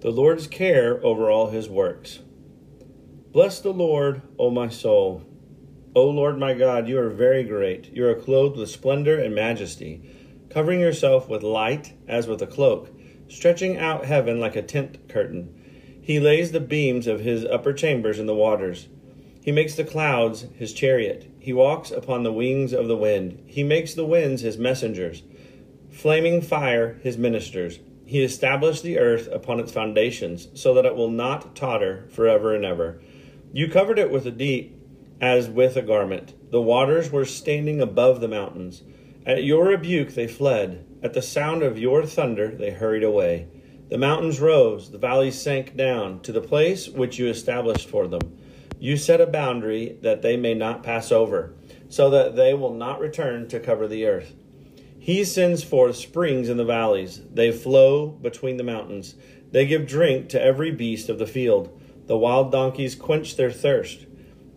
the Lord's care over all his works. Bless the Lord, O my soul. O Lord my God, you are very great. You are clothed with splendor and majesty, covering yourself with light as with a cloak, stretching out heaven like a tent curtain. He lays the beams of his upper chambers in the waters. He makes the clouds his chariot. He walks upon the wings of the wind. He makes the winds his messengers, flaming fire his ministers. He established the earth upon its foundations, so that it will not totter forever and ever. You covered it with a deep as with a garment. The waters were standing above the mountains. At your rebuke they fled. At the sound of your thunder they hurried away. The mountains rose, the valleys sank down to the place which you established for them. You set a boundary that they may not pass over, so that they will not return to cover the earth. He sends forth springs in the valleys. They flow between the mountains. They give drink to every beast of the field. The wild donkeys quench their thirst.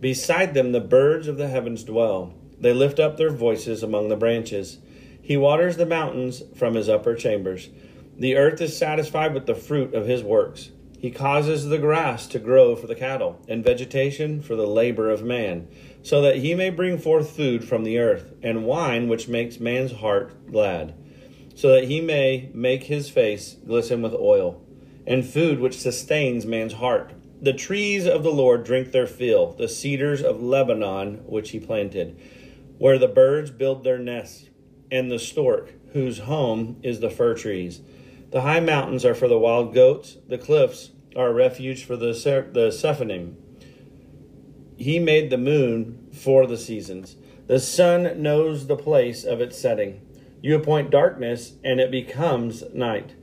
Beside them the birds of the heavens dwell. They lift up their voices among the branches. He waters the mountains from his upper chambers. The earth is satisfied with the fruit of his works. He causes the grass to grow for the cattle, and vegetation for the labor of man, so that he may bring forth food from the earth, and wine which makes man's heart glad, so that he may make his face glisten with oil, and food which sustains man's heart. The trees of the Lord drink their fill, the cedars of Lebanon which he planted, where the birds build their nests, and the stork, whose home is the fir trees. The high mountains are for the wild goats, the cliffs are a refuge for the, the Sephanim. He made the moon for the seasons. The sun knows the place of its setting. You appoint darkness, and it becomes night,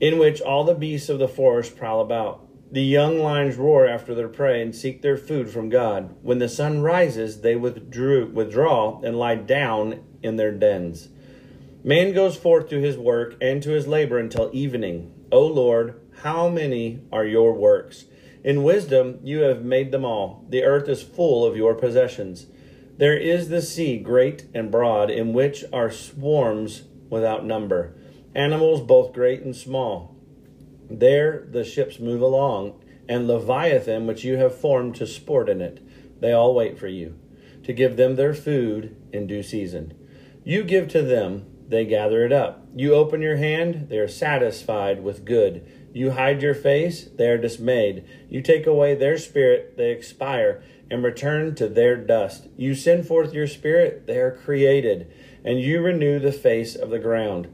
in which all the beasts of the forest prowl about. The young lions roar after their prey and seek their food from God. When the sun rises, they withdrew, withdraw and lie down in their dens. Man goes forth to his work and to his labor until evening. O Lord, how many are your works? In wisdom you have made them all. The earth is full of your possessions. There is the sea, great and broad, in which are swarms without number, animals both great and small. There the ships move along, and Leviathan, which you have formed to sport in it. They all wait for you, to give them their food in due season. You give to them, they gather it up. You open your hand, they are satisfied with good. You hide your face, they are dismayed. You take away their spirit, they expire. and return to their dust. You send forth your spirit, they are created, and you renew the face of the ground.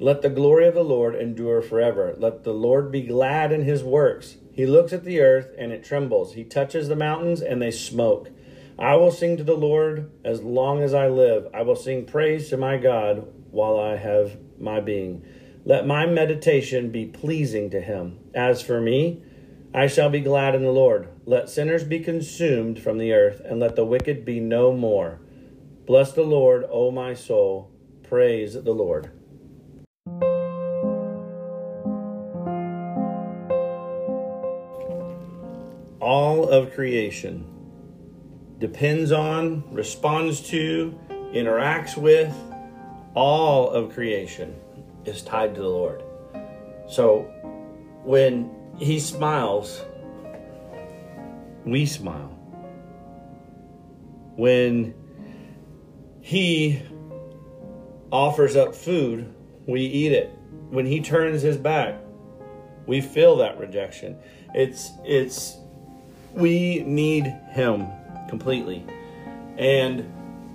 Let the glory of the Lord endure forever. Let the Lord be glad in his works. He looks at the earth and it trembles. He touches the mountains and they smoke. I will sing to the Lord as long as I live. I will sing praise to my God while I have my being. Let my meditation be pleasing to him. As for me, I shall be glad in the Lord. Let sinners be consumed from the earth, and let the wicked be no more. Bless the Lord, O my soul. Praise the Lord. All of creation depends on, responds to, interacts with, all of creation is tied to the Lord. So when he smiles, we smile. When he offers up food, we eat it. When he turns his back, we feel that rejection. It's it's we need him completely. And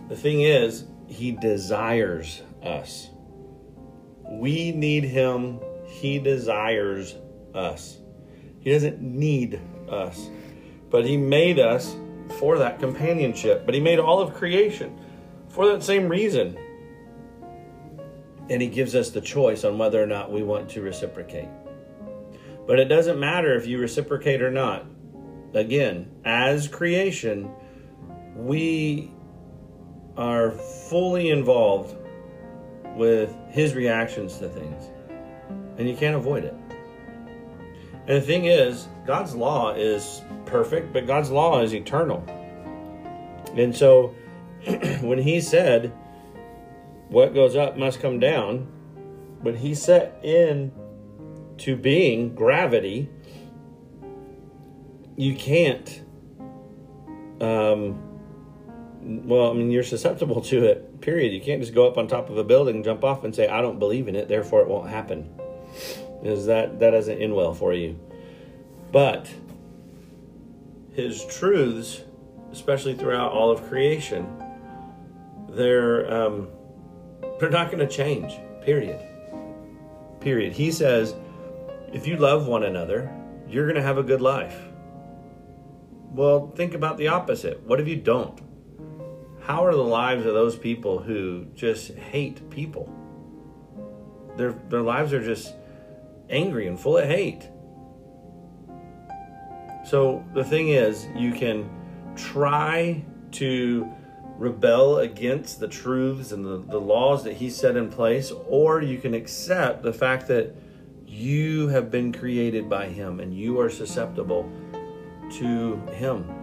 the thing is, he desires us. We need him. He desires us. He doesn't need us. But he made us for that companionship. But he made all of creation for that same reason. And he gives us the choice on whether or not we want to reciprocate. But it doesn't matter if you reciprocate or not. Again, as creation, we are fully involved with his reactions to things. And you can't avoid it. And the thing is, God's law is perfect, but God's law is eternal. And so when he said, what goes up must come down, when he set in to being gravity, you can't um, well, I mean, you're susceptible to it, period. You can't just go up on top of a building, jump off, and say, I don't believe in it, therefore it won't happen. Because that, that doesn't end well for you. But his truths, especially throughout all of creation, they're, um, they're not going to change, period. Period. He says, if you love one another, you're going to have a good life. Well, think about the opposite. What if you don't? How are the lives of those people who just hate people? Their their lives are just angry and full of hate. So the thing is, you can try to rebel against the truths and the, the laws that he set in place, or you can accept the fact that you have been created by him and you are susceptible to him.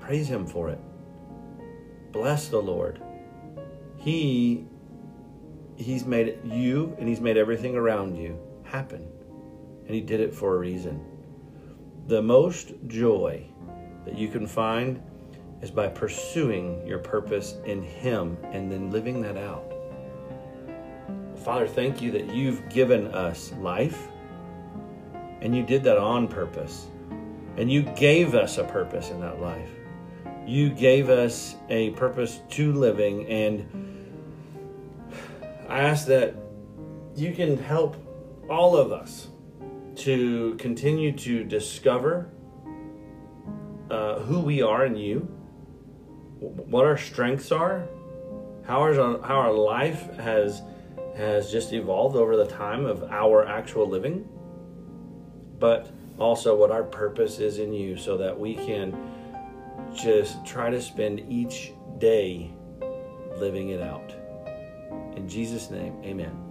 Praise him for it. Bless the Lord. He he's made you and he's made everything around you happen. And he did it for a reason. The most joy that you can find is by pursuing your purpose in him and then living that out. Father, thank you that you've given us life and you did that on purpose. And you gave us a purpose in that life you gave us a purpose to living and i ask that you can help all of us to continue to discover uh, who we are in you what our strengths are how our, how our life has has just evolved over the time of our actual living but also what our purpose is in you so that we can just try to spend each day living it out. In Jesus' name, amen.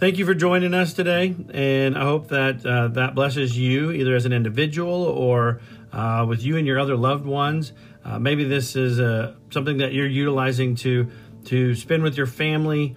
Thank you for joining us today, and I hope that uh, that blesses you either as an individual or uh, with you and your other loved ones. Uh, maybe this is uh, something that you're utilizing to to spend with your family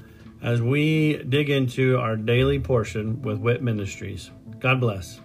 as we dig into our daily portion with WIT Ministries. God bless.